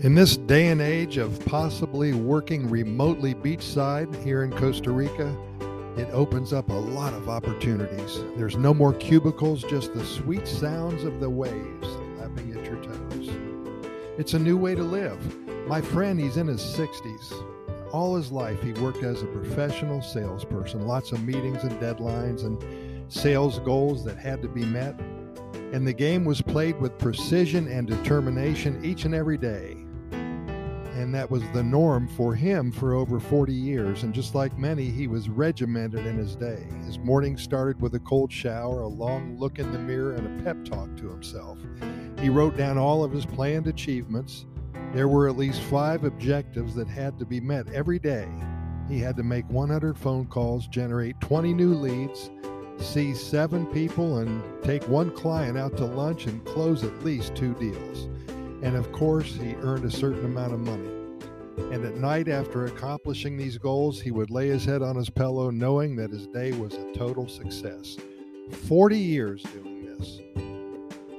In this day and age of possibly working remotely beachside here in Costa Rica, it opens up a lot of opportunities. There's no more cubicles, just the sweet sounds of the waves lapping at your toes. It's a new way to live. My friend, he's in his 60s. All his life, he worked as a professional salesperson, lots of meetings and deadlines and sales goals that had to be met. And the game was played with precision and determination each and every day and that was the norm for him for over 40 years. And just like many, he was regimented in his day. His morning started with a cold shower, a long look in the mirror, and a pep talk to himself. He wrote down all of his planned achievements. There were at least five objectives that had to be met every day. He had to make 100 phone calls, generate 20 new leads, see seven people, and take one client out to lunch and close at least two deals. And of course, he earned a certain amount of money. And at night, after accomplishing these goals, he would lay his head on his pillow knowing that his day was a total success. 40 years doing this.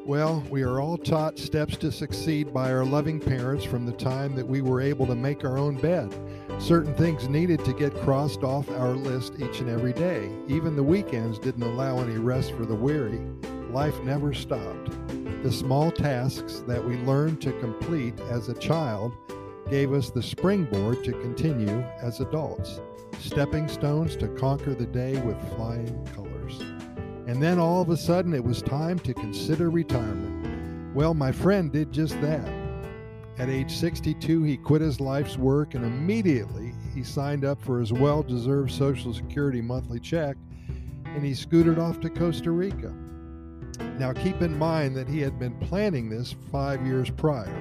Well, we are all taught steps to succeed by our loving parents from the time that we were able to make our own bed. Certain things needed to get crossed off our list each and every day. Even the weekends didn't allow any rest for the weary. Life never stopped. The small tasks that we learned to complete as a child gave us the springboard to continue as adults, stepping stones to conquer the day with flying colors. And then all of a sudden it was time to consider retirement. Well, my friend did just that. At age 62, he quit his life's work and immediately he signed up for his well deserved Social Security monthly check and he scooted off to Costa Rica. Now, keep in mind that he had been planning this five years prior.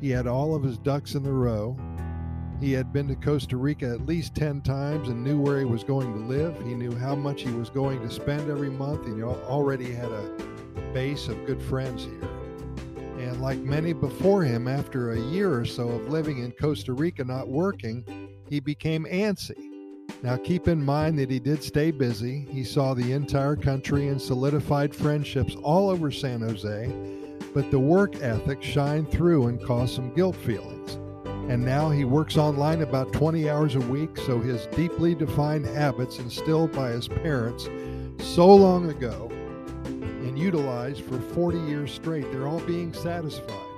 He had all of his ducks in the row. He had been to Costa Rica at least 10 times and knew where he was going to live. He knew how much he was going to spend every month. and He already had a base of good friends here. And like many before him, after a year or so of living in Costa Rica not working, he became antsy. Now, keep in mind that he did stay busy. He saw the entire country and solidified friendships all over San Jose, but the work ethic shined through and caused some guilt feelings. And now he works online about 20 hours a week, so his deeply defined habits instilled by his parents so long ago and utilized for 40 years straight, they're all being satisfied.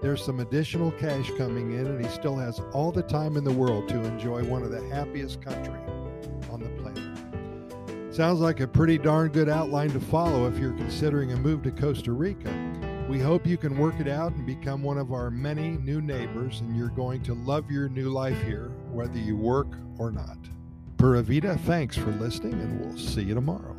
There's some additional cash coming in, and he still has all the time in the world to enjoy one of the happiest country on the planet. Sounds like a pretty darn good outline to follow if you're considering a move to Costa Rica. We hope you can work it out and become one of our many new neighbors, and you're going to love your new life here, whether you work or not. Pura Vida, thanks for listening, and we'll see you tomorrow.